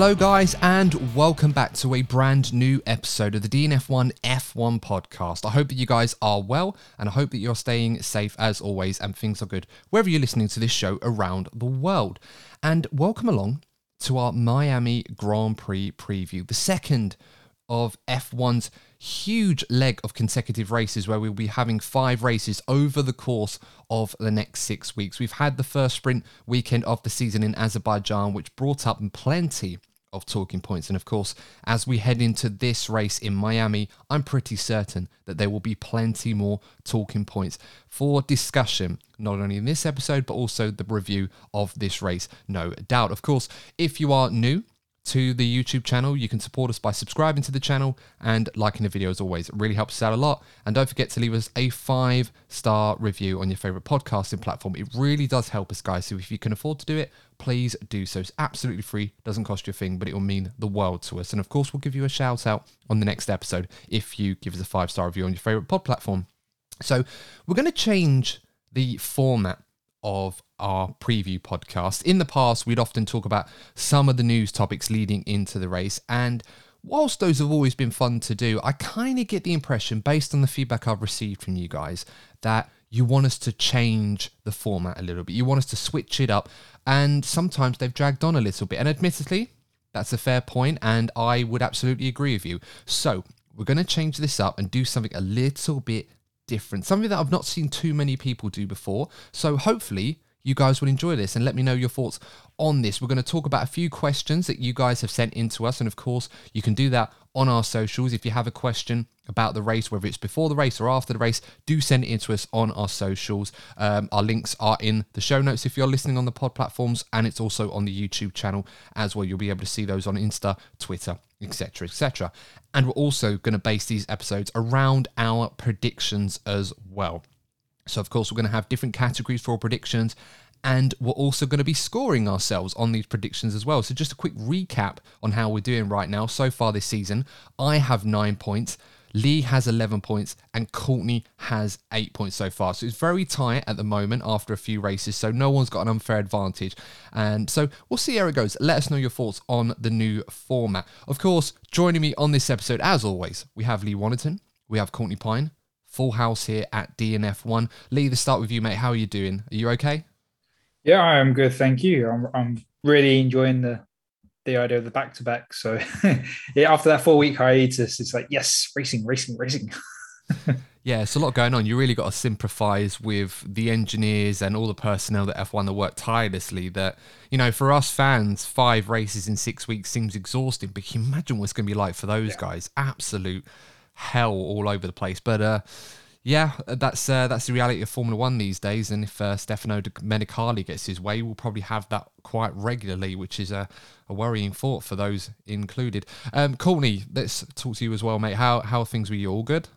Hello, guys, and welcome back to a brand new episode of the DNF1 F1 podcast. I hope that you guys are well, and I hope that you're staying safe as always, and things are good wherever you're listening to this show around the world. And welcome along to our Miami Grand Prix preview, the second of F1's huge leg of consecutive races where we'll be having five races over the course of the next six weeks. We've had the first sprint weekend of the season in Azerbaijan, which brought up plenty of talking points. And of course, as we head into this race in Miami, I'm pretty certain that there will be plenty more talking points for discussion, not only in this episode, but also the review of this race, no doubt. Of course, if you are new, to the YouTube channel. You can support us by subscribing to the channel and liking the video as always. It really helps us out a lot. And don't forget to leave us a five star review on your favorite podcasting platform. It really does help us, guys. So if you can afford to do it, please do so. It's absolutely free, doesn't cost you a thing, but it will mean the world to us. And of course, we'll give you a shout out on the next episode if you give us a five star review on your favorite pod platform. So we're going to change the format of our preview podcast. In the past, we'd often talk about some of the news topics leading into the race. And whilst those have always been fun to do, I kind of get the impression, based on the feedback I've received from you guys, that you want us to change the format a little bit. You want us to switch it up. And sometimes they've dragged on a little bit. And admittedly, that's a fair point, and I would absolutely agree with you. So, we're going to change this up and do something a little bit different, something that I've not seen too many people do before. So hopefully you guys will enjoy this and let me know your thoughts on this. We're going to talk about a few questions that you guys have sent in to us. And of course, you can do that on our socials. If you have a question about the race, whether it's before the race or after the race, do send it in to us on our socials. Um, our links are in the show notes if you're listening on the pod platforms, and it's also on the YouTube channel as well. You'll be able to see those on Insta, Twitter, etc., etc. And we're also going to base these episodes around our predictions as well. So, of course, we're going to have different categories for predictions, and we're also going to be scoring ourselves on these predictions as well. So, just a quick recap on how we're doing right now so far this season. I have nine points. Lee has 11 points and Courtney has 8 points so far. So it's very tight at the moment after a few races. So no one's got an unfair advantage. And so we'll see how it goes. Let us know your thoughts on the new format. Of course, joining me on this episode, as always, we have Lee Wannerton, we have Courtney Pine, full house here at DNF1. Lee, let's start with you, mate. How are you doing? Are you okay? Yeah, I'm good. Thank you. I'm, I'm really enjoying the the idea of the back to back. So yeah, after that four week hiatus, it's like yes, racing, racing, racing. yeah, it's a lot going on. You really got to sympathise with the engineers and all the personnel that F1 that work tirelessly. That you know, for us fans, five races in six weeks seems exhausting. But can you imagine what it's going to be like for those yeah. guys? Absolute hell all over the place. But uh, yeah, that's uh, that's the reality of Formula One these days. And if uh, Stefano Domenicali gets his way, we'll probably have that quite regularly, which is a, a worrying thought for those included. Um, Courtney, let's talk to you as well, mate. How how are things with you? All good?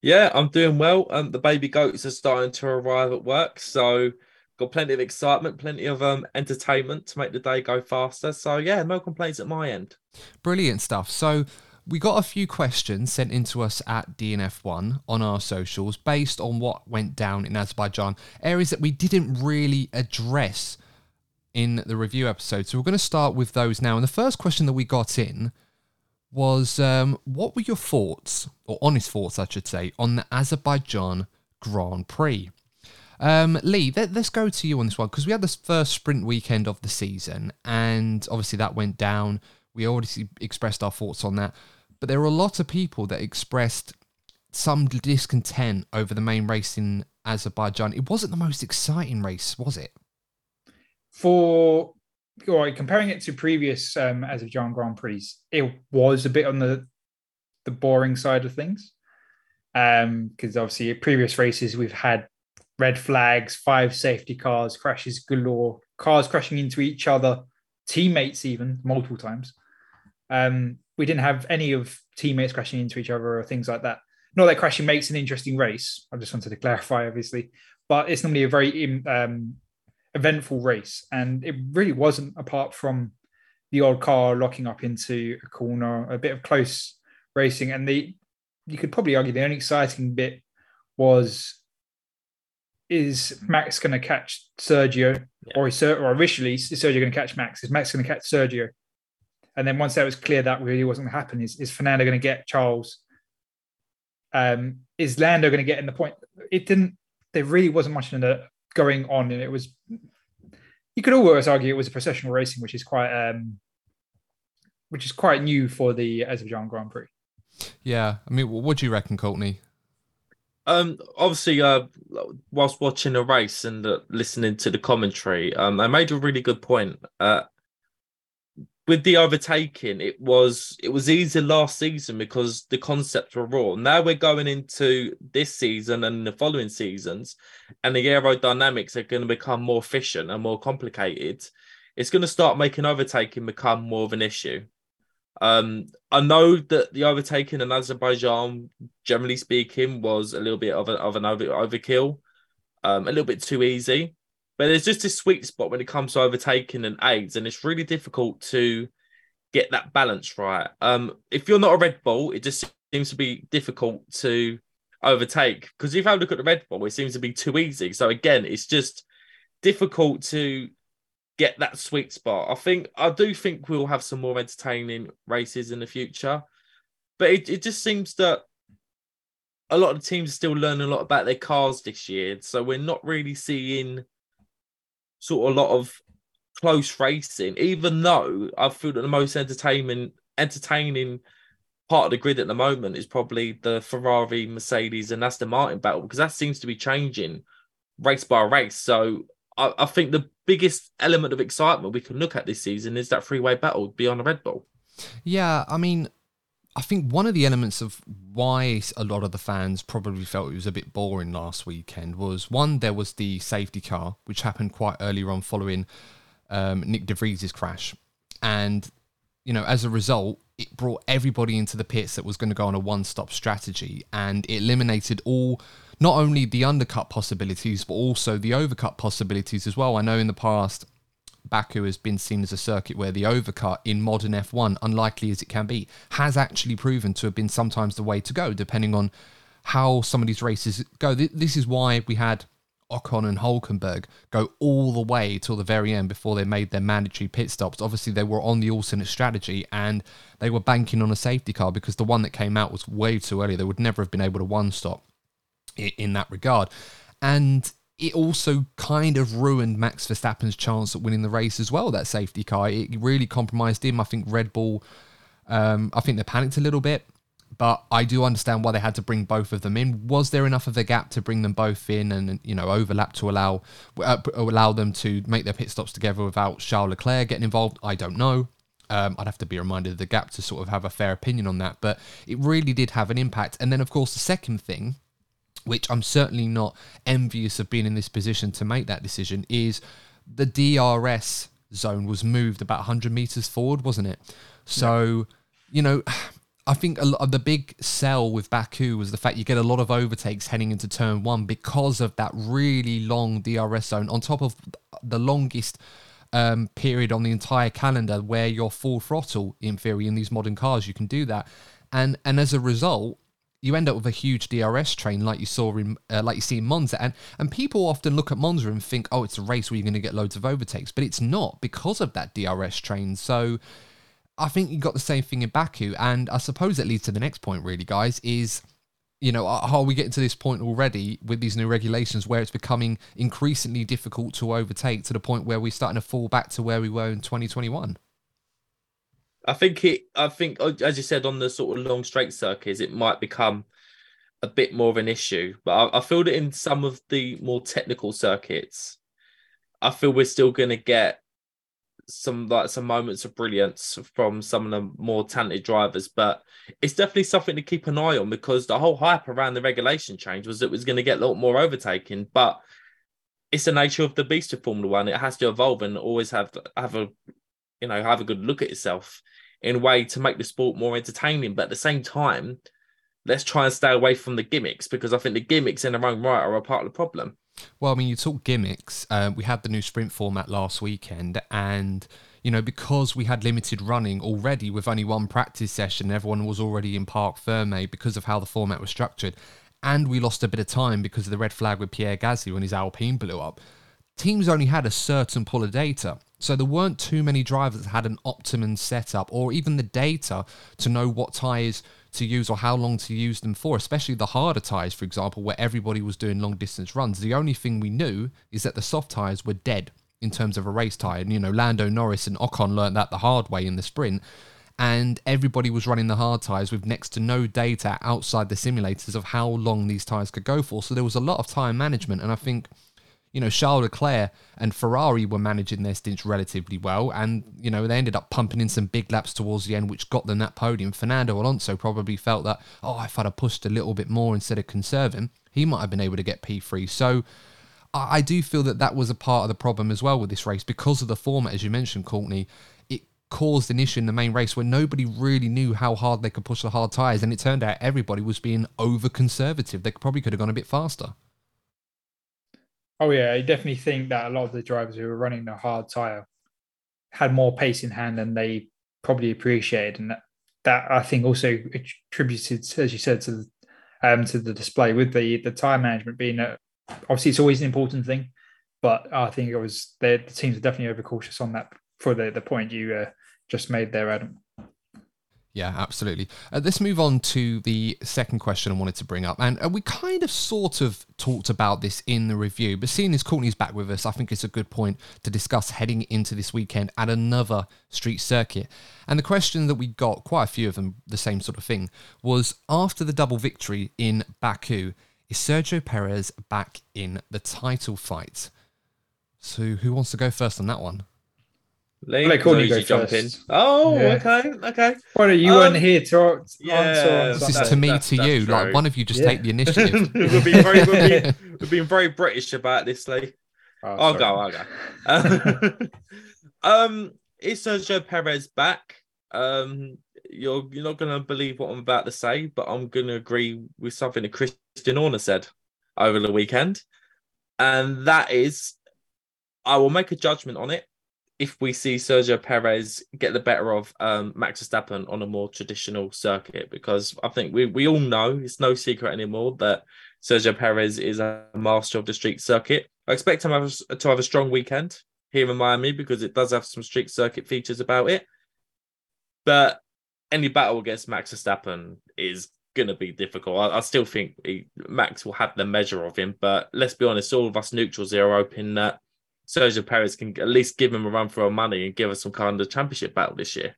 Yeah, I'm doing well. Um, the baby goats are starting to arrive at work, so got plenty of excitement, plenty of um entertainment to make the day go faster. So yeah, no complaints at my end. Brilliant stuff. So we got a few questions sent in to us at DNF1 on our socials based on what went down in Azerbaijan, areas that we didn't really address in the review episode. So we're going to start with those now. And the first question that we got in was um, what were your thoughts, or honest thoughts, I should say, on the Azerbaijan Grand Prix? Um, Lee, let, us go to you on this one because we had this first sprint weekend of the season, and obviously that went down. We already expressed our thoughts on that. But there were a lot of people that expressed some discontent over the main race in Azerbaijan. It wasn't the most exciting race, was it? For right, comparing it to previous um, Azerbaijan Grand Prix, it was a bit on the the boring side of things. Because um, obviously, previous races, we've had red flags, five safety cars, crashes galore, cars crashing into each other, teammates even multiple times. Um, we didn't have any of teammates crashing into each other or things like that. not that crashing makes an interesting race. I just wanted to clarify, obviously, but it's normally a very um, eventful race, and it really wasn't. Apart from the old car locking up into a corner, a bit of close racing, and the you could probably argue the only exciting bit was is Max going to catch Sergio, yeah. or is or initially is Sergio going to catch Max? Is Max going to catch Sergio? And then once that was clear that really wasn't going to happen, is, is Fernando going to get Charles? Um, is Lando going to get in the point? It didn't. There really wasn't much in the going on, and it was. You could always argue it was a processional racing, which is quite, um, which is quite new for the Azerbaijan Grand Prix. Yeah, I mean, what do you reckon, Courtney? Um, obviously, uh, whilst watching the race and uh, listening to the commentary, um, I made a really good point. Uh, with the overtaking, it was it was easier last season because the concepts were raw. Now we're going into this season and the following seasons, and the aerodynamics are going to become more efficient and more complicated. It's going to start making overtaking become more of an issue. Um, I know that the overtaking in Azerbaijan, generally speaking, was a little bit of, of an over, overkill, um, a little bit too easy. But there's just a sweet spot when it comes to overtaking and aids, and it's really difficult to get that balance right. Um, if you're not a Red Bull, it just seems to be difficult to overtake because if I look at the Red Bull, it seems to be too easy. So again, it's just difficult to get that sweet spot. I think I do think we'll have some more entertaining races in the future, but it, it just seems that a lot of teams are still learning a lot about their cars this year. So we're not really seeing sort of a lot of close racing, even though I feel that the most entertainment entertaining part of the grid at the moment is probably the Ferrari, Mercedes, and Aston Martin battle because that seems to be changing race by race. So I, I think the biggest element of excitement we can look at this season is that three way battle beyond the Red Bull. Yeah, I mean, I think one of the elements of why a lot of the fans probably felt it was a bit boring last weekend was one, there was the safety car, which happened quite earlier on following um, Nyck de Vries's crash. And, you know, as a result, it brought everybody into the pits that was going to go on a one stop strategy and it eliminated all not only the undercut possibilities, but also the overcut possibilities as well. I know in the past, Baku has been seen as a circuit where the overcut in modern F1, unlikely as it can be, has actually proven to have been sometimes the way to go, depending on how some of these races go. This is why we had Ocon and Hulkenberg go all the way till the very end before they made their mandatory pit stops. Obviously, they were on the alternate strategy and they were banking on a safety car because the one that came out was way too early. They would never have been able to one stop in that regard. And it also kind of ruined Max Verstappen's chance at winning the race as well, that safety car. It really compromised him. I think Red Bull, um, I think they panicked a little bit, but I do understand why they had to bring both of them in. Was there enough of a gap to bring them both in and, you know, overlap to allow, uh, allow them to make their pit stops together without Charles Leclerc getting involved? I don't know. Um, I'd have to be reminded of the gap to sort of have a fair opinion on that, but it really did have an impact. And then, of course, the second thing which I'm certainly not envious of being in this position to make that decision, is the DRS zone was moved about 100 meters forward, wasn't it? So, yeah. you know, I think a lot of the big sell with Baku was the fact you get a lot of overtakes heading into turn one because of that really long DRS zone on top of the longest um, period on the entire calendar where you're full throttle in theory in these modern cars. You can do that. And, and as a result, you end up with a huge DRS train like you saw in uh, like you see in Monza and and people often look at Monza and think oh it's a race where you're going to get loads of overtakes but it's not because of that DRS train. So I think you got the same thing in Baku and I suppose it leads to the next point really guys is you know are we getting to this point already with these new regulations where it's becoming increasingly difficult to overtake to the point where we're starting to fall back to where we were in 2021 I think it. I think, uh, as you said, on the sort of long straight circuits, it might become a bit more of an issue. But I, I feel that in some of the more technical circuits, I feel we're still going to get some like some moments of brilliance from some of the more talented drivers. But it's definitely something to keep an eye on because the whole hype around the regulation change was it was going to get a lot more overtaking, but it's the nature of the beast of Formula One. It has to evolve and always have have a you know have a good look at itself in a way to make the sport more entertaining. But at the same time, let's try and stay away from the gimmicks because I think the gimmicks in their own right are a part of the problem. Well, I mean, you talk gimmicks. Uh, we had the new sprint format last weekend, and you know, because we had limited running already with only one practice session, everyone was already in Parc Ferme because of how the format was structured, and we lost a bit of time because of the red flag with Pierre Gasly when his Alpine blew up. Teams only had a certain pool of data, so there weren't too many drivers that had an optimum setup or even the data to know what tyres to use or how long to use them for, especially the harder tyres, for example, where everybody was doing long distance runs. The only thing we knew is that the soft tyres were dead in terms of a race tyre. And, you know, Lando Norris and Ocon learned that the hard way in the sprint. And everybody was running the hard tyres with next to no data outside the simulators of how long these tyres could go for. So there was a lot of tyre management. And I think you know, Charles Leclerc and Ferrari were managing their stints relatively well, and you know they ended up pumping in some big laps towards the end, which got them that podium. Fernando Alonso probably felt that, oh, if I'd have pushed a little bit more instead of conserving, he might have been able to get P3. So I do feel that that was a part of the problem as well with this race because of the format, as you mentioned, Courtney. It caused an issue in the main race where nobody really knew how hard they could push the hard tyres, and it turned out everybody was being over conservative. They probably could have gone a bit faster. Oh yeah, I definitely think that a lot of the drivers who were running the hard tire had more pace in hand than they probably appreciated, and that, that I think also attributed, as you said, to the um, to the display with the the tire management being a, obviously it's always an important thing, but I think it was the teams are definitely overcautious on that for the the point you uh, just made there, Adam. Yeah, absolutely. Uh, let's move on to the second question I wanted to bring up. And uh, we kind of sort of talked about this in the review, but seeing as Courtney's back with us, I think it's a good point to discuss heading into this weekend at another street circuit. And the question that we got, quite a few of them, the same sort of thing, was after the double victory in Baku, is Sergio Perez back in the title fight? So who wants to go first on that one? Lee, let Courtney go jump in. Oh, yeah. okay, okay. Well, you um, weren't here to yeah, answer. This is to me, to you. True. Like one of you just yeah. take the initiative. we've been very, we've been, we've been very British about this, Lee. Oh, I'll sorry. go. I'll go. um, is Sergio Perez back? Um, you're you're not gonna believe what I'm about to say, but I'm gonna agree with something that Christian Horner said over the weekend, and that is, I will make a judgment on it if we see Sergio Perez get the better of um, Max Verstappen on a more traditional circuit, because I think we, we all know it's no secret anymore that Sergio Perez is a master of the street circuit. I expect him to have, to have a strong weekend here in Miami because it does have some street circuit features about it. But any battle against Max Verstappen is going to be difficult. I, I still think he, Max will have the measure of him, but let's be honest, all of us neutrals here are hoping that Sergio Perez can at least give him a run for our money and give us some kind of championship battle this year.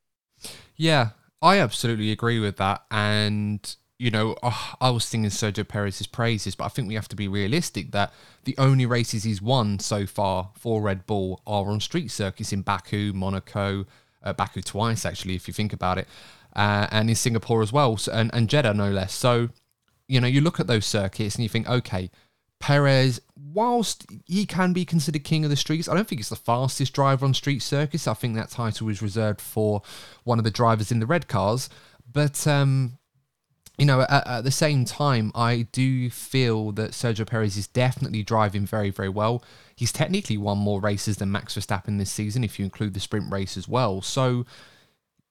Yeah, I absolutely agree with that. And, you know, oh, I was singing Sergio Perez's praises, but I think we have to be realistic that the only races he's won so far for Red Bull are on street circuits in Baku, Monaco, uh, Baku twice, actually, if you think about it, uh, and in Singapore as well, so, and, and Jeddah, no less. So, you know, you look at those circuits and you think, okay, Perez, whilst he can be considered king of the streets, I don't think he's the fastest driver on street circuits. I think that title is reserved for one of the drivers in the red cars. But um, you know, at, at, the same time, I do feel that Sergio Perez is definitely driving very, very well. He's technically won more races than Max Verstappen this season, if you include the sprint race as well. So,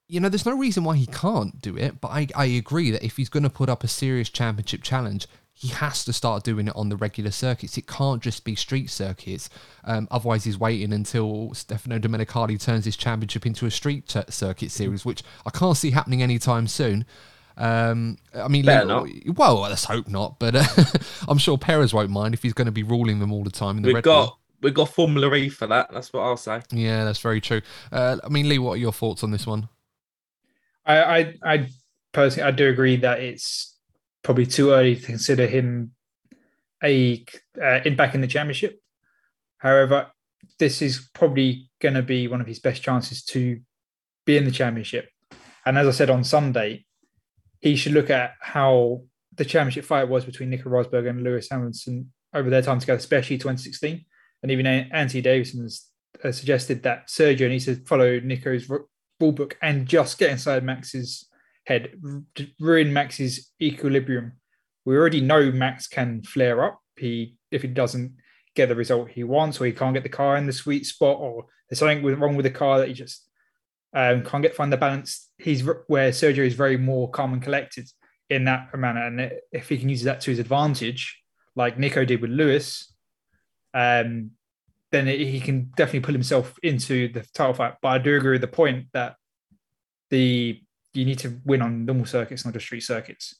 you know, there's no reason why he can't do it. But I, I agree that if he's going to put up a serious championship challenge, he has to start doing it on the regular circuits. It can't just be street circuits. Um, otherwise, he's waiting until Stefano Domenicali turns his championship into a street t- circuit series, which I can't see happening anytime soon. Um, I mean, not. well, let's hope not. But uh, I'm sure Perez won't mind if he's going to be ruling them all the time. In the we've Red got we've got Formula E for that. That's what I'll say. Yeah, that's very true. Uh, I mean, Lee, what are your thoughts on this one? I, I, I personally, I do agree that it's probably too early to consider him a uh, in back in the championship. However, this is probably going to be one of his best chances to be in the championship. And as I said on Sunday, he should look at how the championship fight was between Nico Rosberg and Lewis Hamilton over their time together, especially 2016. And even Anthony Davidson has uh, suggested that Sergio needs to follow Nico's rule book and just get inside Max's head, ruin Max's equilibrium. We already know Max can flare up. He if he doesn't get the result he wants, or he can't get the car in the sweet spot, or there's something wrong with the car that he just um, can't get find the balance. He's where Sergio is very more calm and collected in that manner, and if he can use that to his advantage, like Nico did with Lewis, um, then it, he can definitely pull himself into the title fight. But I do agree with the point that the you need to win on normal circuits, not just street circuits.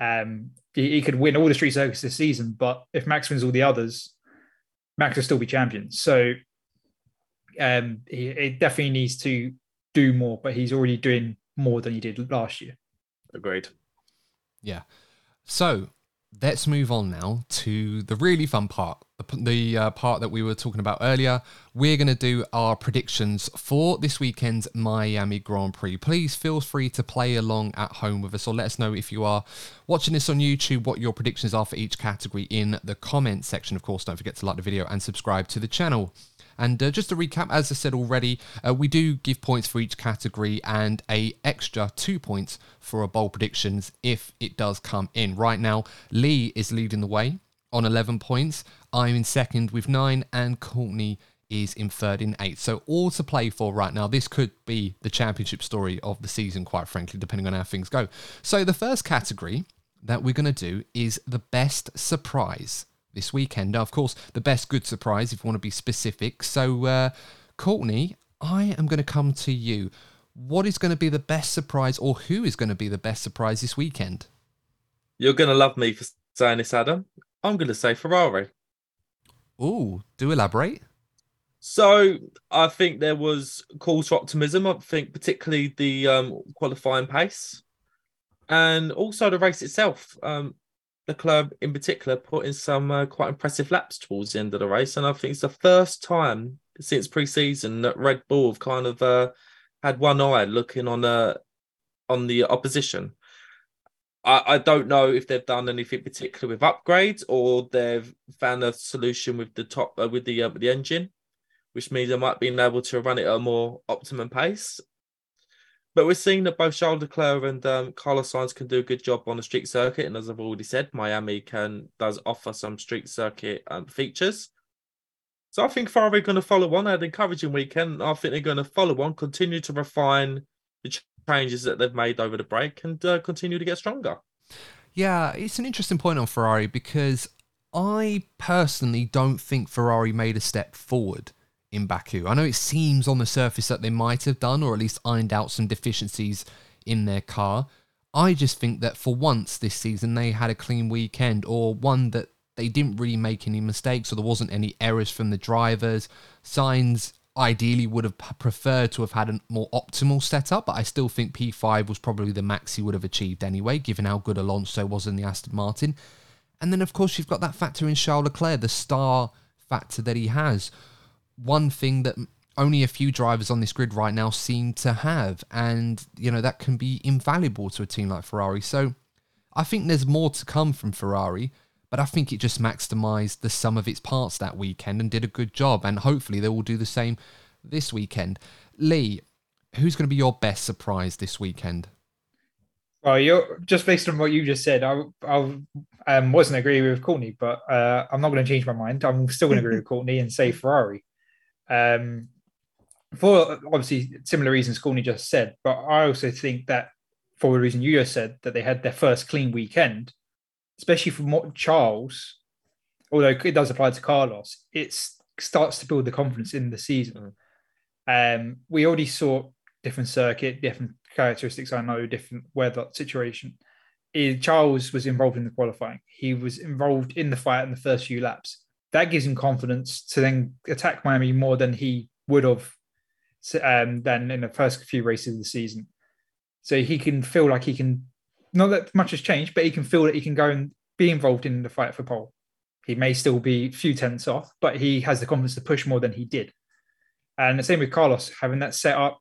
Um, he, he, could win all the street circuits this season, but if Max wins all the others, Max will still be champion. So um, he, he definitely needs to do more, but he's already doing more than he did last year. Agreed. Yeah. So let's move on now to the really fun part, the, the uh, part that we were talking about earlier. We're going to do our predictions for this weekend's Miami Grand Prix. Please feel free to play along at home with us, or let us know if you are watching this on YouTube what your predictions are for each category in the comments section. Of course, don't forget to like the video and subscribe to the channel. And uh, just to recap, as I said already, uh, we do give points for each category and a extra two points for a bold predictions if it does come in. Right now, Lee is leading the way on 11 points. I'm in second with nine, and Courtney is in third in eight. So all to play for right now. This could be the championship story of the season, quite frankly, depending on how things go. So the first category that we're going to do is the best surprise this weekend. Now, of course, the best good surprise if you want to be specific. So, uh, Courtney, I am going to come to you. What is going to be the best surprise, or who is going to be the best surprise this weekend? You're going to love me for saying this, Adam. I'm going to say Ferrari. Oh, do elaborate. So I think there was cause for optimism. I think particularly the um, qualifying pace, and also the race itself. Um, club, in particular put in some uh, quite impressive laps towards the end of the race, and I think it's the first time since pre-season that Red Bull have kind of uh, had one eye looking on uh, on the opposition. I, I don't know if they've done anything particular with upgrades or they've found a solution with the top uh, with the uh, the engine, which means they might be able to run it at a more optimum pace. But we're seeing that both Charles Leclerc and um, Carlos Sainz can do a good job on the street circuit, and as I've already said, Miami can does offer some street circuit um, features. So I think Ferrari are going to follow on. Had an encouraging weekend. I think they're going to follow on, continue to refine the changes that they've made over the break, and uh, continue to get stronger. Yeah, it's an interesting point on Ferrari because I personally don't think Ferrari made a step forward in Baku. I know it seems on the surface that they might have done, or at least ironed out some deficiencies in their car. I just think that for once this season they had a clean weekend, or one that they didn't really make any mistakes, or there wasn't any errors from the drivers. Sainz ideally would have preferred to have had a more optimal setup, but I still think P5 was probably the max he would have achieved anyway, given how good Alonso was in the Aston Martin. And then, of course, you've got that factor in Charles Leclerc, the star factor that he has one thing that only a few drivers on this grid right now seem to have. And, you know, that can be invaluable to a team like Ferrari. So I think there's more to come from Ferrari, but I think it just maximised the sum of its parts that weekend and did a good job. And hopefully they will do the same this weekend. Lee, who's going to be your best surprise this weekend? Well, you're just based on what you just said. I, I um, wasn't agreeing with Courtney, but uh, I'm not going to change my mind. I'm still going to agree with Courtney and say Ferrari. Um, for obviously similar reasons Courtney just said, but I also think that for the reason you just said that they had their first clean weekend, especially for Charles, although it does apply to Carlos, it starts to build the confidence in the season. Mm. Um, we already saw different circuit, different characteristics. I know different weather situation. Charles was involved in the qualifying. He was involved in the fight in the first few laps that gives him confidence to then attack Miami more than he would have um, than in the first few races of the season. So he can feel like he can, not that much has changed, but he can feel that he can go and be involved in the fight for pole. He may still be a few tenths off, but he has the confidence to push more than he did. And the same with Carlos, having that set up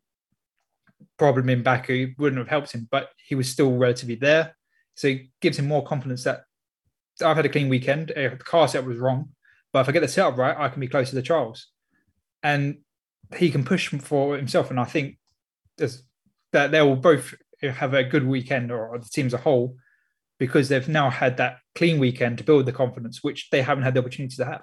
problem in Baku wouldn't have helped him, but he was still relatively there. So it gives him more confidence that I've had a clean weekend. If the car setup was wrong, but if I get the setup right, I can be closer to the Charles. And he can push for himself. And I think that they will both have a good weekend or, the team as a whole because they've now had that clean weekend to build the confidence, which they haven't had the opportunity to have.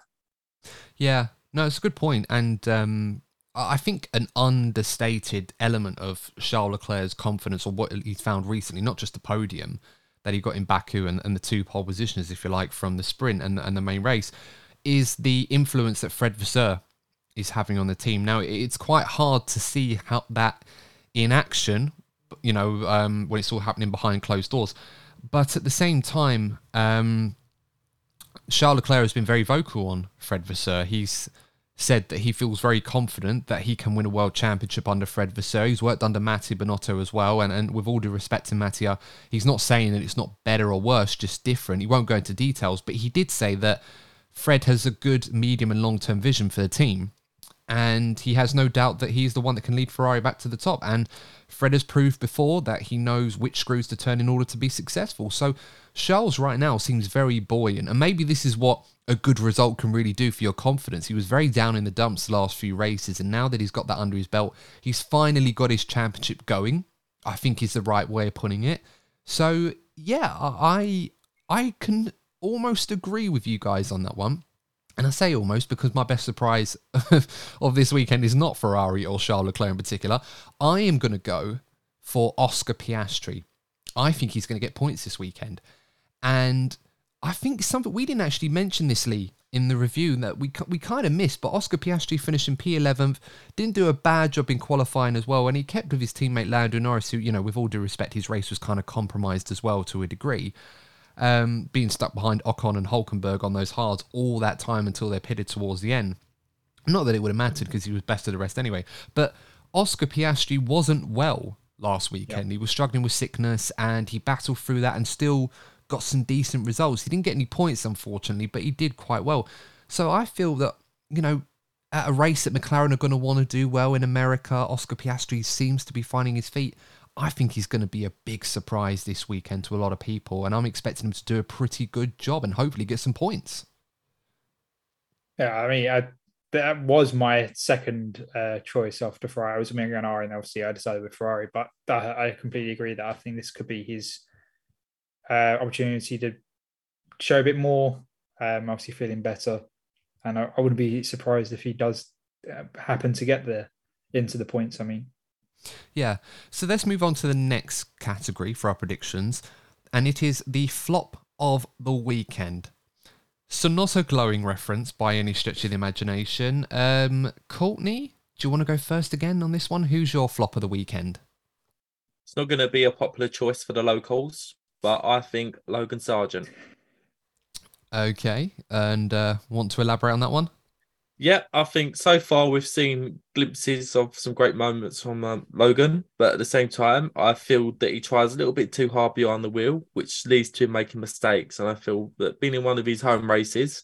Yeah, no, it's a good point, and um, I think an understated element of Charles Leclerc's confidence, or what he's found recently, not just the podium that he got in Baku and, and the two pole positions, if you like, from the sprint and, and the main race, is the influence that Fred Vasseur is having on the team. Now, it's quite hard to see how that in action, you know, um, when it's all happening behind closed doors. But at the same time, um, Charles Leclerc has been very vocal on Fred Vasseur. He's said that he feels very confident that he can win a world championship under Fred Vasseur. He's worked under Mattia Binotto as well. And, and with all due respect to Mattia, he's not saying that it's not better or worse, just different. He won't go into details, but he did say that Fred has a good medium and long term vision for the team and he has no doubt that he's the one that can lead Ferrari back to the top. And Fred has proved before that he knows which screws to turn in order to be successful. So Charles right now seems very buoyant, and maybe this is what a good result can really do for your confidence. He was very down in the dumps the last few races, and now that he's got that under his belt, he's finally got his championship going. I think is the right way of putting it. So yeah, I I can almost agree with you guys on that one. And I say almost because my best surprise of this weekend is not Ferrari or Charles Leclerc in particular. I am going to go for Oscar Piastri. I think he's going to get points this weekend. And I think something we didn't actually mention this, Lee, in the review that we we kind of missed. But Oscar Piastri finishing P11th, didn't do a bad job in qualifying as well, and he kept with his teammate Lando Norris, who you know, with all due respect, his race was kind of compromised as well to a degree um, being stuck behind Ocon and Hulkenberg on those hards all that time until they're pitted towards the end. Not that it would have mattered because he was best of the rest anyway, but Oscar Piastri wasn't well last weekend. He was struggling with sickness and he battled through that and still got some decent results. He didn't get any points, unfortunately, but he did quite well. So I feel that, you know, at a race that McLaren are going to want to do well in America, Oscar Piastri seems to be finding his feet. I think he's going to be a big surprise this weekend to a lot of people, and I'm expecting him to do a pretty good job and hopefully get some points. Yeah, I mean, I, that was my second uh, choice after Ferrari. I was R, and obviously I decided with Ferrari, but I, I completely agree that I think this could be his uh, opportunity to show a bit more. Um, obviously, feeling better, and I, I wouldn't be surprised if he does uh, happen to get there into the points. I mean. Yeah. So let's move on to the next category for our predictions, and it is the flop of the weekend. So not a glowing reference by any stretch of the imagination. Um, Courtney, do you want to go first again on this one? Who's your flop of the weekend? It's not going to be a popular choice for the locals, but I think Logan Sargeant. Okay, and uh, want to elaborate on that one? Yeah, I think so far we've seen glimpses of some great moments from um, Logan, but at the same time, I feel that he tries a little bit too hard behind the wheel, which leads to him making mistakes. And I feel that being in one of his home races,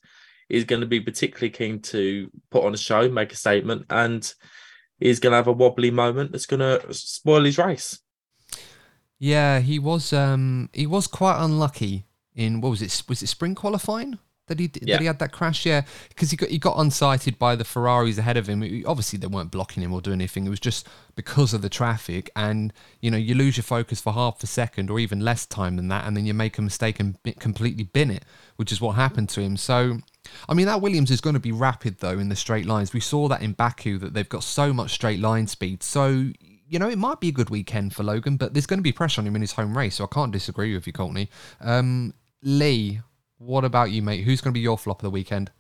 is going to be particularly keen to put on a show, make a statement, and he's going to have a wobbly moment that's going to spoil his race. Yeah, he was. Um, he was quite unlucky in what was it? Was it sprint qualifying? That he yeah. that he had that crash. Yeah, because he got he got unsighted by the Ferraris ahead of him. Obviously, they weren't blocking him or doing anything. It was just because of the traffic, and you know you lose your focus for half a second or even less time than that, and then you make a mistake and completely bin it, which is what happened to him. So. I mean, that Williams is going to be rapid though in the straight lines. We saw that in Baku that they've got so much straight line speed. So, you know, it might be a good weekend for Logan, but there's going to be pressure on him in his home race. So I can't disagree with you, Courtney. Um, Lee, what about you, mate? Who's going to be your flop of the weekend?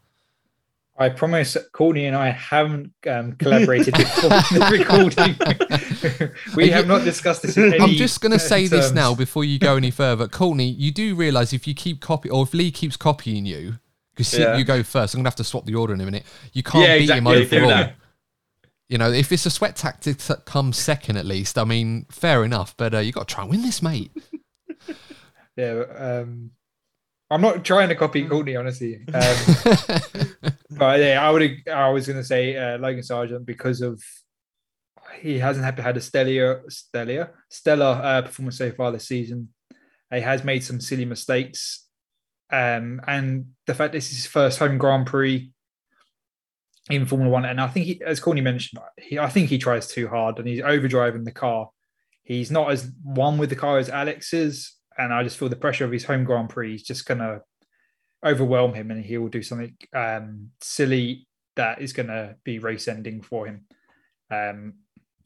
I promise Courtney and I haven't um, collaborated before the recording. we have not discussed this. I'm just going to say terms. this now before you go any further. Courtney, you do realise if you keep copy or if Lee keeps copying you, because yeah. you go first, I'm going to have to swap the order in a minute. You can't yeah, beat exactly. him overall. You know, if it's a sweat tactic that comes second at least, I mean, fair enough. But uh, you got to try and win this, mate. yeah. Um, I'm not trying to copy Courtney, honestly. Um, but yeah, I would. I was going to say uh, Logan Sargeant because of he hasn't had, had a stellar, stellar, stellar uh, performance so far this season. He has made some silly mistakes, um, and the fact this is his first home Grand Prix in Formula One, and I think he, as Courtney mentioned, he, I think he tries too hard and he's overdriving the car He's not as one with the car as Alex is, and I just feel the pressure of his home Grand Prix is just gonna overwhelm him, and he will do something um, silly that is gonna be race ending for him. Um,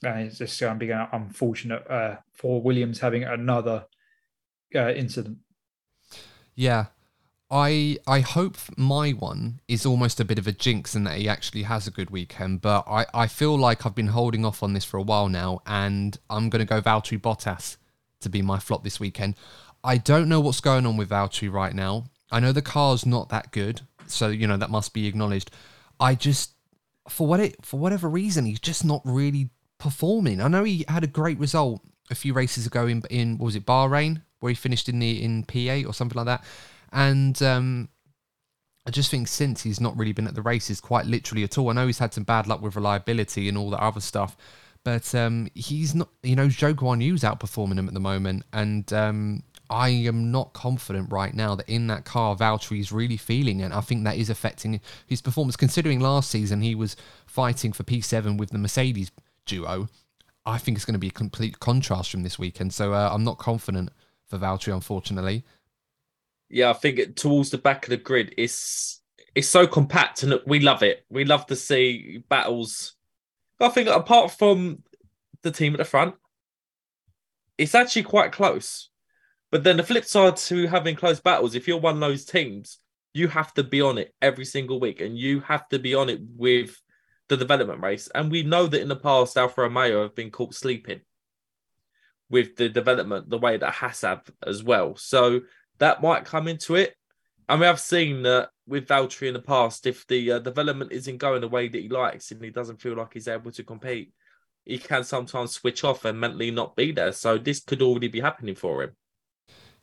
and it's just going to be unfortunate uh, for Williams having another uh, incident. Yeah, I I hope my one is almost a bit of a jinx in that he actually has a good weekend, but I, I feel like I've been holding off on this for a while now, and I'm going to go Valtteri Bottas to be my flop this weekend. I don't know what's going on with Valtteri right now. I know the car's not that good, so you know that must be acknowledged. I just for what it for whatever reason he's just not really performing. I know he had a great result a few races ago in in was it Bahrain where he finished in the in P8 or something like that and um, I just think since he's not really been at the races quite literally at all. I know he's had some bad luck with reliability and all that other stuff, but um, he's not. You know, Zhou Guanyu's outperforming him at the moment, and um, I am not confident right now that in that car Valtteri is really feeling it. I think that is affecting his performance. Considering last season he was fighting for P7 with the Mercedes duo, I think it's going to be a complete contrast from this weekend. So uh, I'm not confident for Valtteri, unfortunately yeah, I think towards the back of the grid, it's it's so compact and we love it. We love to see battles. I think apart from the team at the front, it's actually quite close. But then the flip side to having close battles, if you're one of those teams, you have to be on it every single week, and you have to be on it with the development race. And we know that in the past, Alfa Romeo have been caught sleeping with the development, the way that Haas have as well. So that might come into it. And we have seen that with Valtteri in the past, if the uh, development isn't going the way that he likes and he doesn't feel like he's able to compete, he can sometimes switch off and mentally not be there. So this could already be happening for him.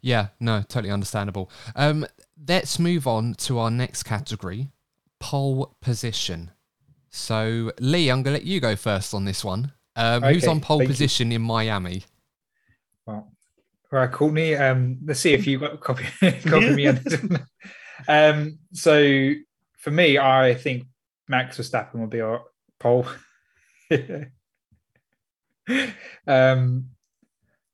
Yeah, no, totally understandable. Um, let's move on to our next category, pole position. So, Lee, I'm going to let you go first on this one. Um, okay, who's on pole position you. in Miami? Well, all right, Courtney. Um, let's see if you got copy copy me on this one. Um, so for me, I think Max Verstappen will be our pole. um,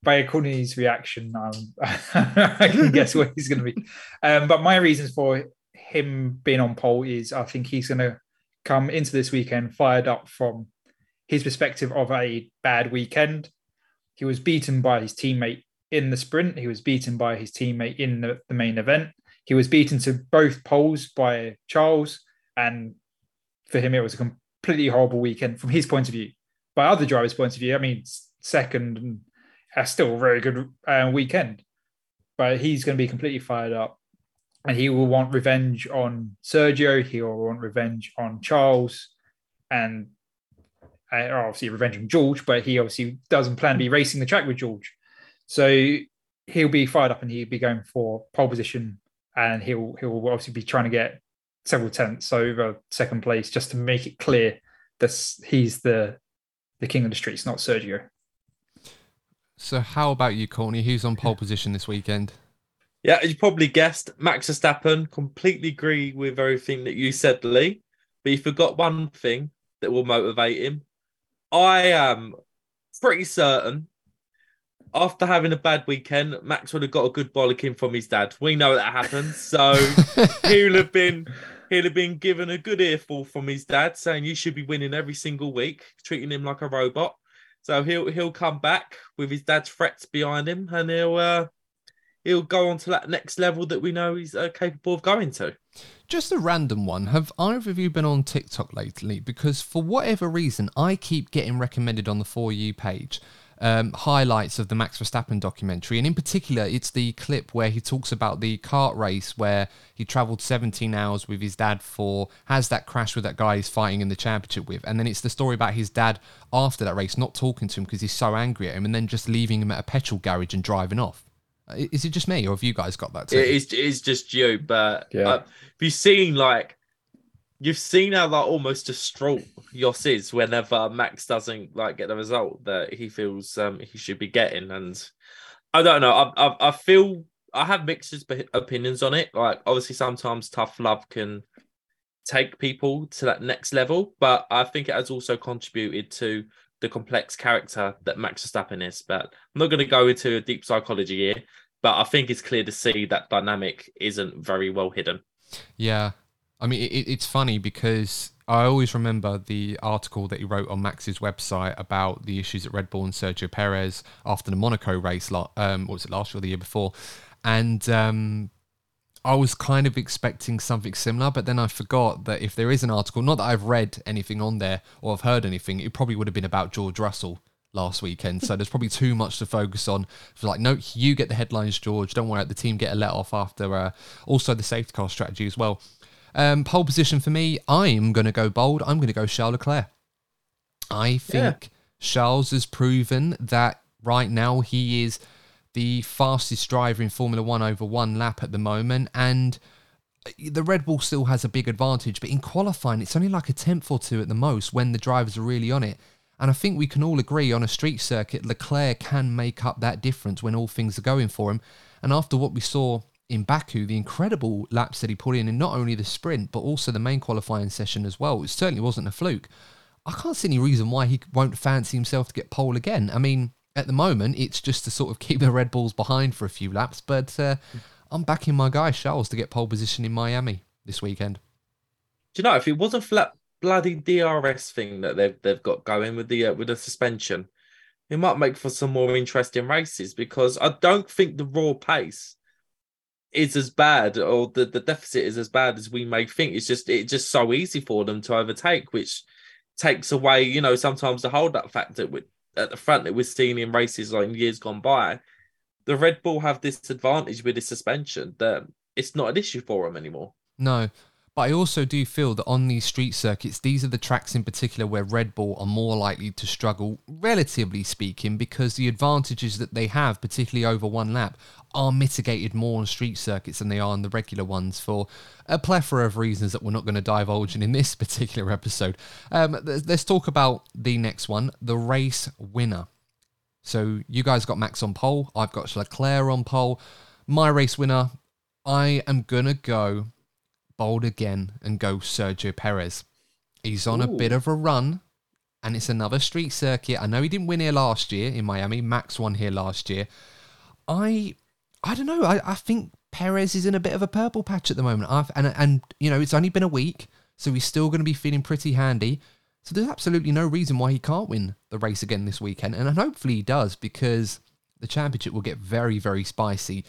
by Courtney's reaction, um, I can guess where he's going to be. Um, but my reasons for him being on pole is I think he's going to come into this weekend fired up from his perspective of a bad weekend. He was beaten by his teammate in the sprint. He was beaten by his teammate in the, the main event. He was beaten to both poles by Charles. And for him, it was a completely horrible weekend from his point of view. By other drivers' point of view, I mean, second and uh, still a very good uh, weekend. But he's going to be completely fired up. And he will want revenge on Sergio. He will want revenge on Charles. And uh, obviously revenge on George, but he obviously doesn't plan to be racing the track with George. So he'll be fired up and he'll be going for pole position and he'll he'll obviously be trying to get several tenths over second place just to make it clear that he's the the king of the streets, not Sergio. So how about you, Courtney? Who's on pole position this weekend? Yeah, as you probably guessed, Max Verstappen. Completely agree with everything that you said, Lee. But you forgot one thing that will motivate him. I am pretty certain after having a bad weekend, Max would have got a good bollocking from his dad. We know that happens. So he'll have been he'll have been given a good earful from his dad saying you should be winning every single week, treating him like a robot. So he'll he'll come back with his dad's threats behind him and he'll uh, he'll go on to that next level that we know he's uh, capable of going to. Just a random one. Have either of you been on TikTok lately? Because for whatever reason, I keep getting recommended on the For You page um, highlights of the Max Verstappen documentary. And in particular, it's the clip where he talks about the kart race where he traveled 17 hours with his dad for, has that crash with that guy he's fighting in the championship with. And then it's the story about his dad after that race not talking to him because he's so angry at him and then just leaving him at a petrol garage and driving off. Is it just me, or have you guys got that too? It is, it's just you, but yeah. uh, have you seen like you've seen how like almost distraught Jos is whenever Max doesn't like get the result that he feels um he should be getting, and I don't know. I I, I feel I have mixed opinions on it. Like obviously, sometimes tough love can take people to that next level, but I think it has also contributed to the complex character that Max Verstappen is. But I'm not going to go into a deep psychology here, but I think it's clear to see that dynamic isn't very well hidden. Yeah. I mean, it, it's funny because I always remember the article that he wrote on Max's website about the issues at Red Bull and Sergio Perez after the Monaco race, um, what was it, last year or the year before? And um, I was kind of expecting something similar, but then I forgot that if there is an article, not that I've read anything on there or I've heard anything, it probably would have been about George Russell last weekend. So there's probably too much to focus on. For like, no, you get the headlines, George. Don't worry, the team get a let off after. Uh, also, the safety car strategy as well. Um, pole position for me, I'm going to go bold. I'm going to go Charles Leclerc. I think yeah. Charles has proven that right now he is the fastest driver in Formula One over one lap at the moment. And the Red Bull still has a big advantage, but in qualifying, it's only like a tenth or two at the most when the drivers are really on it. And I think we can all agree on a street circuit, Leclerc can make up that difference when all things are going for him. And after what we saw in Baku, the incredible laps that he put in in not only the sprint, but also the main qualifying session as well, it certainly wasn't a fluke. I can't see any reason why he won't fancy himself to get pole again. I mean, at the moment, it's just to sort of keep the Red Bulls behind for a few laps, but uh, I'm backing my guy Charles to get pole position in Miami this weekend. Do you know if it wasn't for that bloody DRS thing that they've they've got going with the uh, with the suspension, it might make for some more interesting races because I don't think the raw pace is as bad or the, the deficit is as bad as we may think. It's just it's just so easy for them to overtake, which takes away, you know, sometimes the hold up factor with at the front that we're seeing in races like in years gone by. The Red Bull have this advantage with the suspension that it's not an issue for them anymore. No, but I also do feel that on these street circuits, these are the tracks in particular where Red Bull are more likely to struggle, relatively speaking, because the advantages that they have, particularly over one lap, are mitigated more on street circuits than they are on the regular ones for a plethora of reasons that we're not going to divulge in, in this particular episode. Um, let's talk about the next one the race winner. So you guys got Max on pole, I've got Leclerc on pole. My race winner, I am going to go bold again and go Sergio Perez. He's on Ooh. a bit of a run, and it's another street circuit. I know he didn't win here last year in Miami. Max won here last year. I, I don't know. I, I think Perez is in a bit of a purple patch at the moment. I've, and and you know it's only been a week, so he's still going to be feeling pretty handy. So there's absolutely no reason why he can't win the race again this weekend, and hopefully he does because the championship will get very very spicy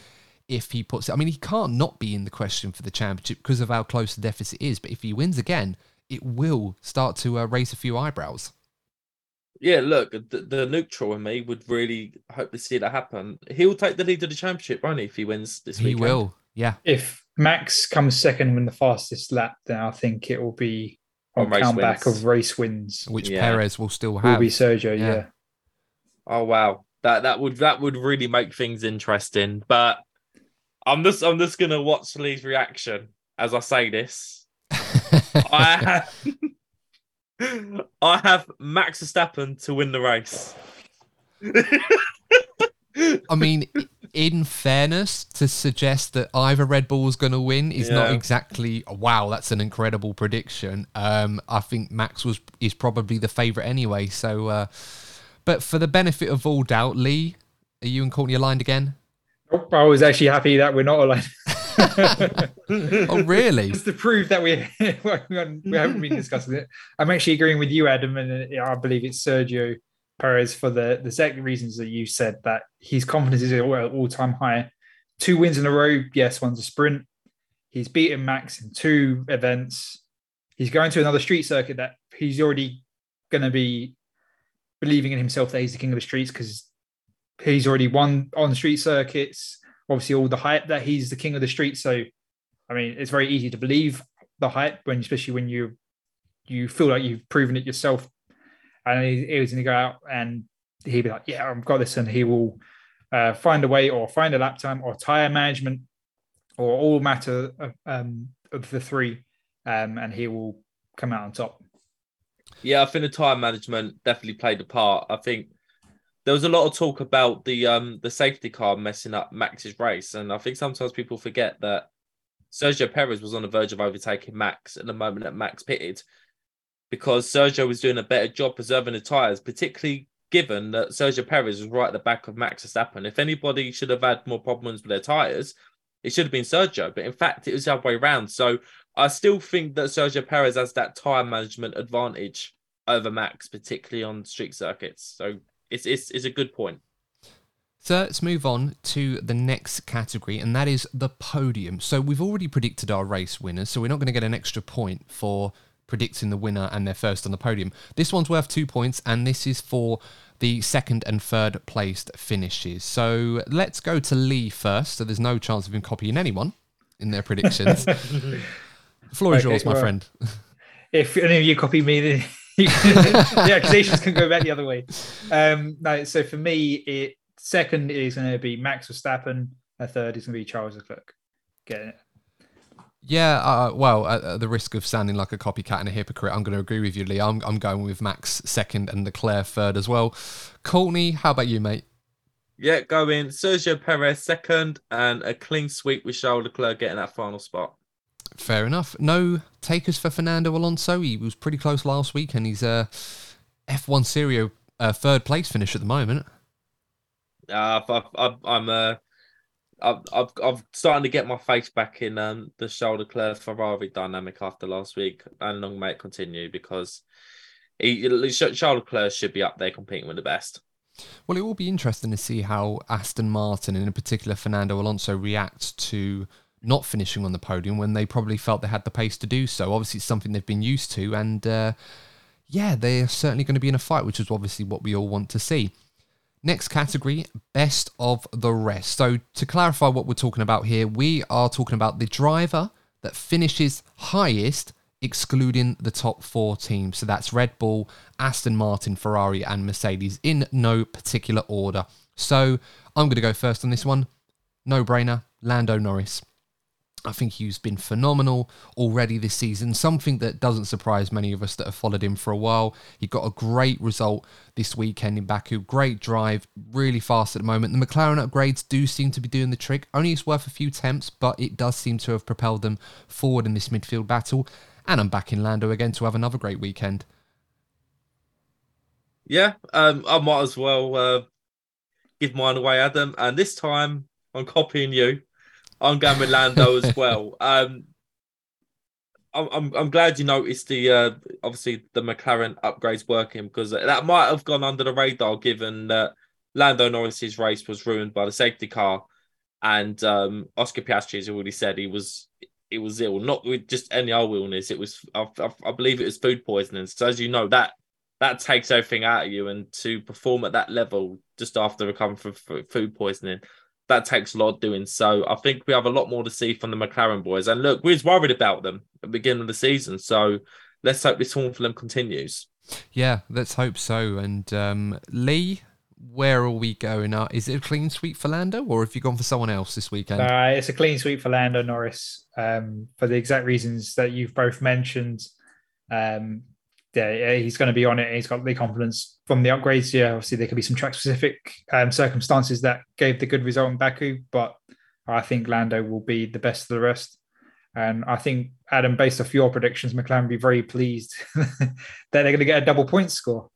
if he puts it. I mean, he can't not be in the question for the championship because of how close the deficit is. But if he wins again, it will start to uh, raise a few eyebrows. Yeah, look, the, the, neutral in me would really hope to see that happen. He'll take the lead of the championship, won't he, if he wins this week? He will, yeah. If Max comes second in the fastest lap, then I think it will be on, on countback of race wins, which yeah. Perez will still have. Will be Sergio, yeah. yeah. Oh wow, that that would that would really make things interesting. But I'm just I'm just gonna watch Lee's reaction as I say this. I have I have Max Verstappen to win the race. I mean, in fairness, to suggest that either Red Bull is going to win is yeah. not exactly wow. That's an incredible prediction. Um, I think Max was is probably the favourite anyway. So, uh, but for the benefit of all doubt, Lee, are you and Courtney aligned again? I was actually happy that we're not aligned. oh, really? Just to prove that we we haven't been discussing it. I'm actually agreeing with you, Adam, and uh, I believe it's Sergio Perez for the the second reasons that you said that his confidence is at all time high. Two wins in a row. Yes, one's a sprint. He's beaten Max in two events. He's going to another street circuit that he's already going to be believing in himself that he's the king of the streets because he's already won on street circuits. Obviously, all the hype that he's the king of the street. So, I mean, it's very easy to believe the hype when, especially when you you feel like you've proven it yourself. And he, he was going to go out and he'd be like, "Yeah, I've got this," and he will uh, find a way, or find a lap time, or tire management, or all matter of, um, of the three, um, and he will come out on top. Yeah, I think the tire management definitely played a part. I think there was a lot of talk about the um the safety car messing up Max's race, and I think sometimes people forget that Sergio Perez was on the verge of overtaking Max at the moment that Max pitted. because Sergio was doing a better job preserving the tyres, particularly given that Sergio Perez was right at the back of Max Verstappen. If anybody should have had more problems with their tyres, it should have been Sergio. But in fact, it was the other way around. So I still think that Sergio Perez has that tyre management advantage over Max, particularly on street circuits. So it's, it's, it's a good point. So let's move on to the next category, and that is the podium. So we've already predicted our race winners, so we're not going to get an extra point for predicting the winner and their first on the podium. This one's worth two points, and this is for the second and third placed finishes. So let's go to Lee first. So there's no chance of him copying anyone in their predictions. the floor is Okay, yours, my well- friend. if any of you copy me, then you can, the accusations can go back the other way. Um, no, so for me, it second is going to be Max Verstappen. A third is going to be Charles Leclerc. Get it? Yeah, uh, well, at, at the risk of sounding like a copycat and a hypocrite, I'm going to agree with you, Lee. I'm, I'm going with Max second and Leclerc third as well. Courtney, how about you, mate? Yeah, going Sergio Perez second and a clean sweep with Charles Leclerc getting that final spot. Fair enough. No takers for Fernando Alonso. He was pretty close last week, and he's a F1 Serio uh, third place finish at the moment. Uh, I've, I've, I'm uh, I've, I've, I'm starting to get my face back in um, the Charles Leclerc Ferrari dynamic after last week, and long may it continue because he, Charles Leclerc should be up there competing with the best. Well, it will be interesting to see how Aston Martin, and in particular Fernando Alonso, react to not finishing on the podium when they probably felt they had the pace to do so. Obviously, it's something they've been used to, and uh, yeah, they're certainly going to be in a fight, which is obviously what we all want to see. Next category, best of the rest. So, to clarify what we're talking about here, we are talking about the driver that finishes highest, excluding the top four teams. So, that's Red Bull, Aston Martin, Ferrari, and Mercedes in no particular order. So, I'm going to go first on this one. No brainer, Lando Norris. I think he's been phenomenal already this season, something that doesn't surprise many of us that have followed him for a while. He got a great result this weekend in Baku, great drive, really fast at the moment. The McLaren upgrades do seem to be doing the trick. Only it's worth a few temps, but it does seem to have propelled them forward in this midfield battle. And I'm back in Lando again to have another great weekend. Yeah, um, I might as well uh, give mine away, Adam. And this time I'm copying you. I'm going with Lando as well. Um, I'm, I'm I'm glad you noticed the uh, obviously the McLaren upgrades working because that might have gone under the radar given that Lando Norris's race was ruined by the safety car, and um, Oscar Piastri has already said he was he was ill, not with just any old illness. It was I, I, I believe it was food poisoning. So as you know that that takes everything out of you, and to perform at that level just after recovering from food poisoning that takes a lot doing. So I think we have a lot more to see from the McLaren boys. And look, we was worried about them at the beginning of the season. So let's hope this form for them continues. Yeah, let's hope so. And um, Lee, where are we going? Uh, is it a clean sweep for Lando, or have you gone for someone else this weekend? Uh, it's a clean sweep for Lando Norris um, for the exact reasons that you've both mentioned. Um, yeah, he's going to be on it. He's got the confidence from the upgrades. Yeah, obviously there could be some track specific um, circumstances that gave the good result in Baku, but I think Lando will be the best of the rest. And I think Adam, based off your predictions, McLaren will be very pleased that they're going to get a double point score.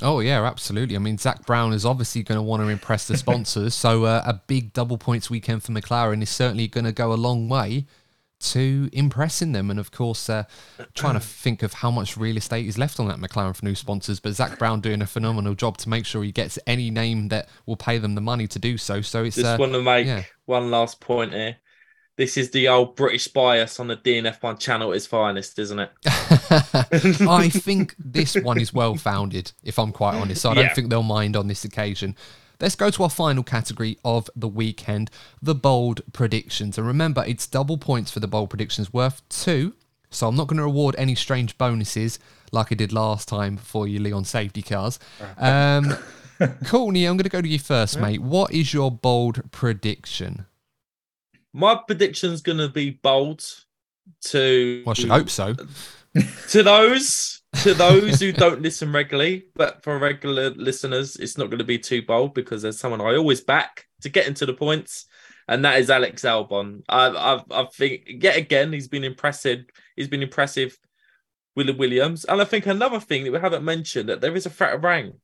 Oh yeah, absolutely. I mean, Zak Brown is obviously going to want to impress the sponsors, so uh, a big double points weekend for McLaren is certainly going to go a long way to impressing them. And of course, uh, trying to think of how much real estate is left on that McLaren for new sponsors. But Zak Brown doing a phenomenal job to make sure he gets any name that will pay them the money to do so. So it's Just uh, want to make yeah. one last point here. This is the old British bias on the DNF1 channel at its finest, isn't it? I think this one is well founded, if I'm quite honest. So I don't Yeah. think they'll mind on this occasion. Let's go to our final category of the weekend the bold predictions. And remember, it's double points for the bold predictions, worth two. So I'm not going to reward any strange bonuses like I did last time for you, Leon safety cars. Um, Courtney, I'm going to go to you first, mate. What is your bold prediction? My prediction's going to be bold to Well, I should hope so. to those to those who don't listen regularly, but for regular listeners, it's not going to be too bold because there's someone I always back to get into the points, and that is Alex Albon. I I, I think yet again he's been impressive. He's been impressive William Williams. And I think another thing that we haven't mentioned that there is a threat of rain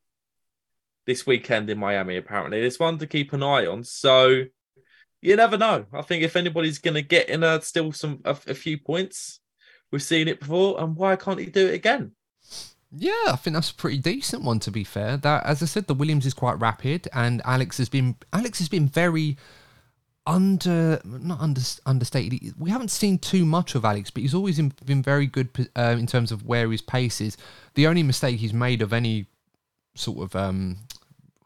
this weekend in Miami, apparently. it's one to keep an eye on. So you never know. I think if anybody's going to get in a, still some a, a few points, we've seen it before, and why can't he do it again? Yeah, I think that's a pretty decent one to be fair. That as I said, the Williams is quite rapid and Alex has been Alex has been very under not under, understated. We haven't seen too much of Alex, but he's always in, been very good uh, in terms of where his pace is. The only mistake he's made of any sort of um,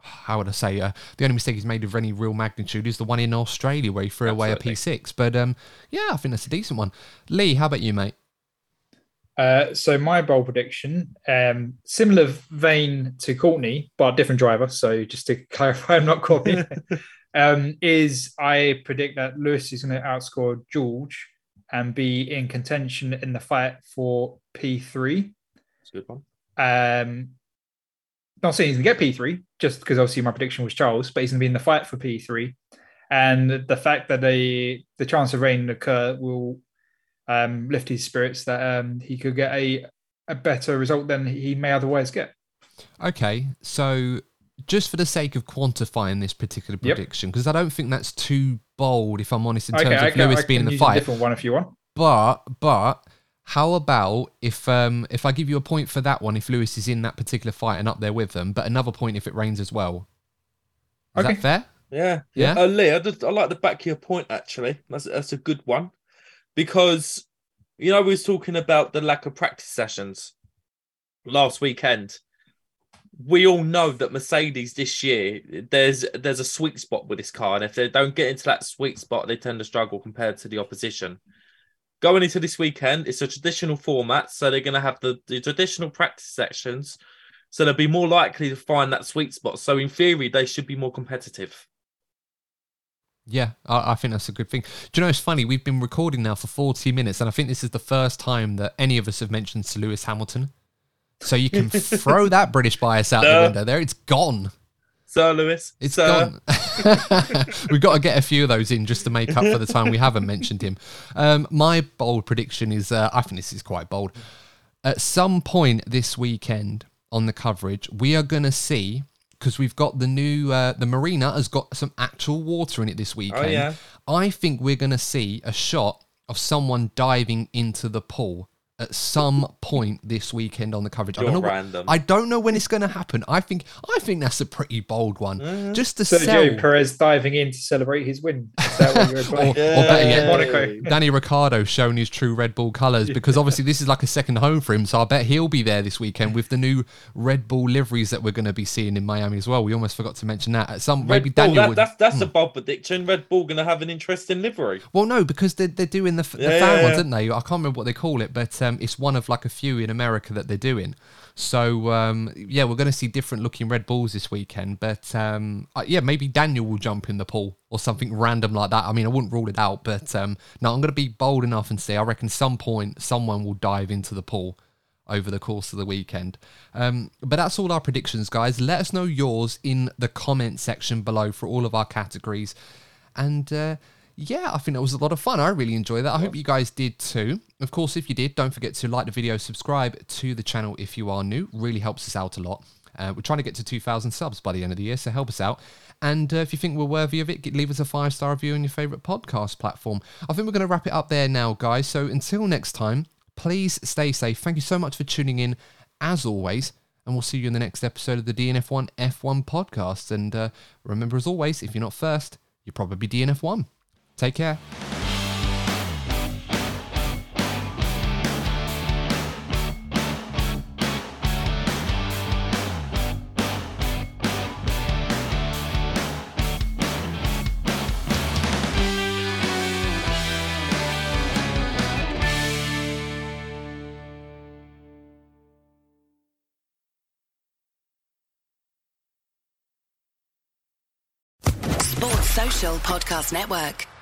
how would I say uh, the only mistake he's made of any real magnitude is the one in Australia where he threw Absolutely. away a P6. But um, yeah, I think that's a decent one. Lee, how about you, mate? Uh, so my bold prediction, um, similar vein to Courtney, but a different driver. So just to clarify, I'm not Courtney. um, is I predict that Lewis is going to outscore George and be in contention in the fight for P3. That's a good one. Um, not saying he's going to get P3, just because obviously my prediction was Charles, but he's going to be in the fight for P3. And the fact that the the chance of rain occur will um, lift his spirits that um, he could get a, a better result than he may otherwise get. Okay, so just for the sake of quantifying this particular prediction, because yep. I don't think that's too bold, if I'm honest, in terms okay, of can, Lewis being in the fight. different one if you want. But but how about if um if I give you a point for that one if Lewis is in that particular fight and up there with them, but another point if it rains as well. Is okay. that fair? Yeah, yeah. Uh, Lee, I, just, I like the back of your point actually. That's that's a good one because you know we was talking about the lack of practice sessions last weekend. We all know that Mercedes this year there's there's a sweet spot with this car, and if they don't get into that sweet spot, they tend to struggle compared to the opposition. Going into this weekend, it's a traditional format, so they're going to have the, the traditional practice sections, so they'll be more likely to find that sweet spot. So in theory, they should be more competitive. Yeah, I, I, think that's a good thing. Do you know, it's funny, we've been recording now for 40 minutes, and I think this is the first time that any of us have mentioned Sir Lewis Hamilton. So you can throw that British bias out the window there. It's gone. Sir Lewis. It's Sir. gone. We've got to get a few of those in just to make up for the time we haven't mentioned him. Um, my bold prediction is uh, I think this is quite bold. At some point this weekend on the coverage, we are going to see because we've got the new uh, the marina has got some actual water in it this weekend. Oh, yeah. I think we're going to see a shot of someone diving into the pool at some point this weekend on the coverage. You're I don't know. Random. I don't know when it's going to happen. I think I think that's a pretty bold one. Mm. Just to Sergio sell Perez diving in to celebrate his win. Is that what you're or, or better Monaco. Danny Ricciardo showing his true Red Bull colours because obviously this is like a second home for him. So I bet he'll be there this weekend with the new Red Bull liveries that we're going to be seeing in Miami as well. We almost forgot to mention that. At some Red maybe Bull, Daniel. That, would, that's that's hmm. a bold prediction. Red Bull going to have an interesting livery. Well, no, because they're, they're doing the, the yeah, fan yeah, ones, aren't they? I can't remember what they call it, but um, it's one of like a a few in America that they're doing. So um, yeah, we're going to see different looking Red Bulls this weekend. But um, uh, yeah, maybe Daniel will jump in the pool or something random like that. I mean, I wouldn't rule it out, but um, no, I'm going to be bold enough and say I reckon some point someone will dive into the pool over the course of the weekend. Um, but that's all our predictions, guys. Let us know yours in the comment section below for all of our categories. And uh, yeah, I think it was a lot of fun. I really enjoyed that. I hope you guys did too. Of course, if you did, don't forget to like the video, subscribe to the channel if you are new. Really helps us out a lot. Uh, we're trying to get to 2,000 subs by the end of the year, so help us out. And uh, if you think we're worthy of it, leave us a five star review on your favorite podcast platform. I think we're going to wrap it up there now, guys. So until next time, please stay safe. Thank you so much for tuning in, as always. And we'll see you in the next episode of the DNF1 F1 podcast. And uh, remember, as always, if you're not first, you're probably DNF1. Take care. Podcast Network.